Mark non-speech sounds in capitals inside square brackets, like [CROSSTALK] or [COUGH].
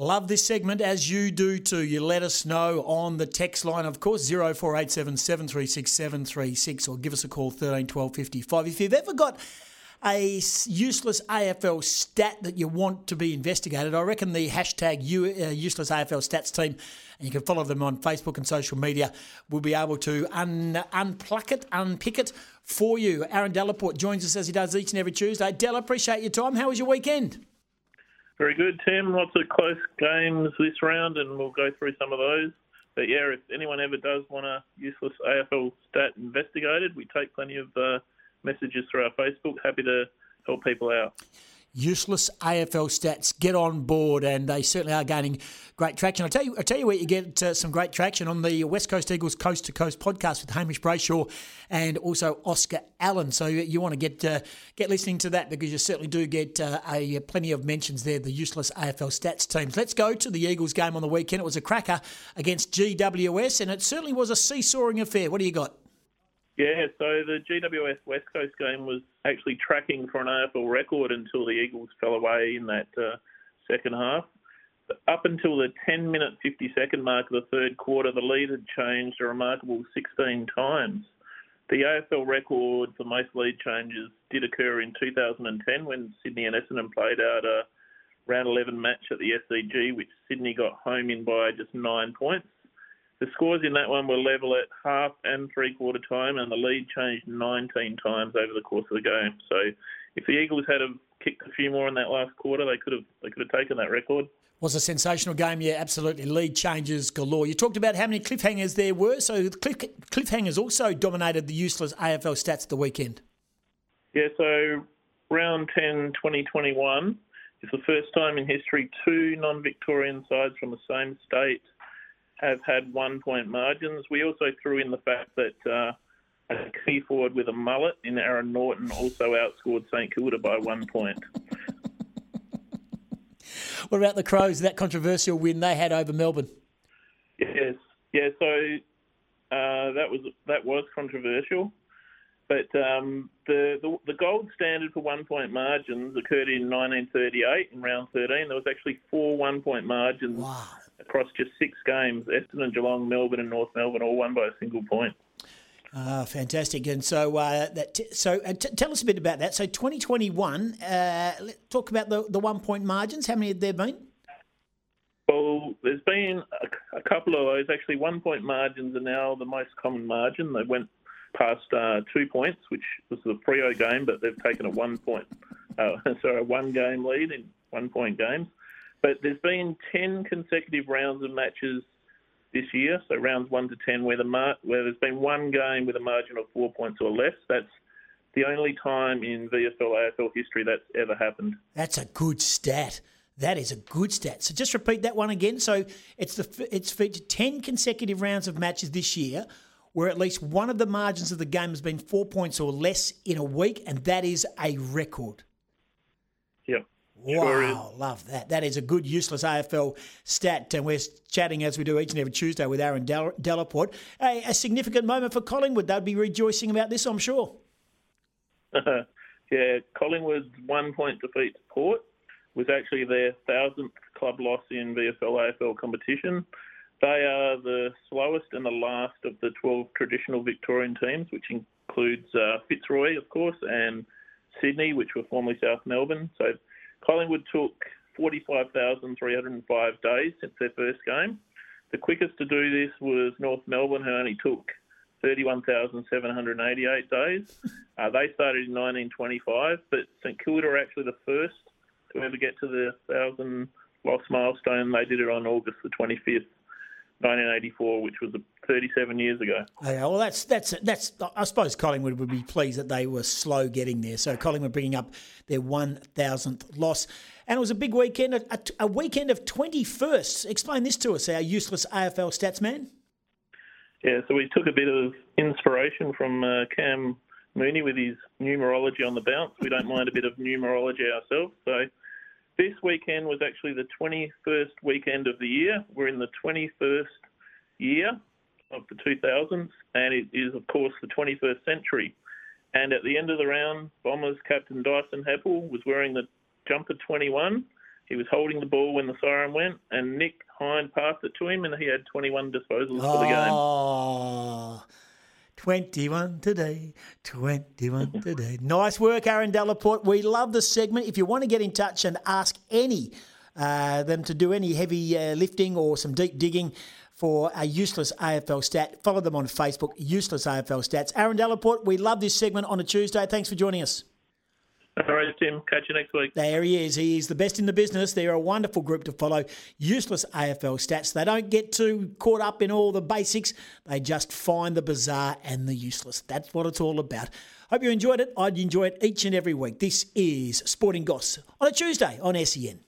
Love this segment as you do too. You let us know on the text line, of course, 0487 736 736, or give us a call 13 12 55. If you've ever got a useless AFL stat that you want to be investigated, I reckon the hashtag uh, useless AFL stats team, and you can follow them on Facebook and social media, will be able to un- unpluck it, unpick it for you. Aaron Delaporte joins us as he does each and every Tuesday. Della, appreciate your time. How was your weekend? Very good, Tim. Lots of close games this round, and we'll go through some of those. But yeah, if anyone ever does want a useless AFL stat investigated, we take plenty of uh, messages through our Facebook. Happy to help people out useless AFL stats get on board, and they certainly are gaining great traction. I tell you, I tell you where you get uh, some great traction on the West Coast Eagles Coast to Coast podcast with Hamish Brayshaw and also Oscar Allen. So you, want to get uh, get listening to that because you certainly do get uh, a plenty of mentions there. The useless AFL stats teams. Let's go to the Eagles game on the weekend. It was a cracker against GWS, and it certainly was a seesawing affair. What do you got? Yeah, so the GWS West Coast game was actually tracking for an AFL record until the Eagles fell away in that uh, second half. Up until the 10 minute 50 second mark of the third quarter, the lead had changed a remarkable 16 times. The AFL record for most lead changes did occur in 2010 when Sydney and Essendon played out a round 11 match at the SCG, which Sydney got home in by just nine points. The scores in that one were level at half and three quarter time, and the lead changed 19 times over the course of the game. So, if the Eagles had have kicked a few more in that last quarter, they could have they could have taken that record. Was a sensational game, yeah, absolutely. Lead changes galore. You talked about how many cliffhangers there were, so cliff, cliffhangers also dominated the useless AFL stats the weekend. Yeah, so round 10 2021 is the first time in history two non Victorian sides from the same state have had one point margins. We also threw in the fact that uh, a key forward with a mullet in Aaron Naughton also outscored St Kilda by one point. What about the Crows? That controversial win they had over Melbourne. Yes, yeah. So uh, that was that was controversial, but um, the, the, the gold standard for one point margins occurred in 1938 in round 13. There was actually four one point margins. Wow across just six games. Essendon, Geelong, Melbourne, and North Melbourne all won by a single point. Ah, fantastic! And so, uh, that t- so uh, t- tell us a bit about that. So, 2021. Uh, let's talk about the the one point margins. How many have there been? Well, there's been a, a couple of those. Actually, one point margins are now the most common margin. They went past uh, two points, which was the Freo game, but they've taken a one point, uh, [LAUGHS] sorry, a one game lead in one point games. But there's been 10 consecutive rounds of matches this year, so rounds 1 to 10, where, the mar- where there's been one game with a margin of four points or less. That's the only time in VFL AFL history that's ever happened. That's a good stat. That is a good stat. So just repeat that one again. So it's the it's featured ten consecutive rounds of matches this year, where at least one of the margins of the game has been four points or less in a week, and that is a record. Yep. Wow, love that. That is a good, useless AFL stat. And we're chatting as we do each and every Tuesday with Aaron Del- Delaporte. A, a significant moment for Collingwood. They'd be rejoicing about this, I'm sure. [LAUGHS] yeah, Collingwood's one point defeat to Port was actually their thousandth club loss in VFL AFL competition. They are the slowest and the last of the 12 traditional Victorian teams, which includes uh, Fitzroy, of course, and Sydney, which were formerly South Melbourne. So Collingwood took 45,305 days since their first game. The quickest to do this was North Melbourne, who only took 31,788 days. Uh, they started in 1925, but St Kilda are actually the first to ever get to the 1,000 loss milestone. They did it on August the 25th. 1984, which was 37 years ago. Okay, well, that's that's that's. I suppose Collingwood would be pleased that they were slow getting there. So Collingwood bringing up their 1,000th loss, and it was a big weekend, a, a weekend of 20 firsts. Explain this to us, our useless AFL stats man. Yeah, so we took a bit of inspiration from uh, Cam Mooney with his numerology on the bounce. We don't mind a bit of numerology ourselves, so this weekend was actually the 21st weekend of the year. We're in the 21st year of the 2000s, and it is, of course, the 21st century. And at the end of the round, Bombers captain Dyson Heppell was wearing the jumper 21. he was holding the ball when the siren went, and Nick Hind passed it to him, and he had 21 disposals oh, for the game. Oh, 21 today, 21 [LAUGHS] today. nice work, Aaron Delaporte. We love the segment. If you want to get in touch and ask any uh, them to do any heavy uh, lifting or some deep digging for a useless AFL stat, follow them on Facebook, useless AFL stats. Aaron Delaporte, we love this segment on a Tuesday. Thanks for joining us. All right, Tim. Catch you next week. There he is. He is the best in the business. They're a wonderful group to follow. Useless AFL stats. They don't get too caught up in all the basics. They just find the bizarre and the useless. That's what it's all about. Hope you enjoyed it. I'd enjoy it each and every week. This is Sporting Goss on a Tuesday on SEN.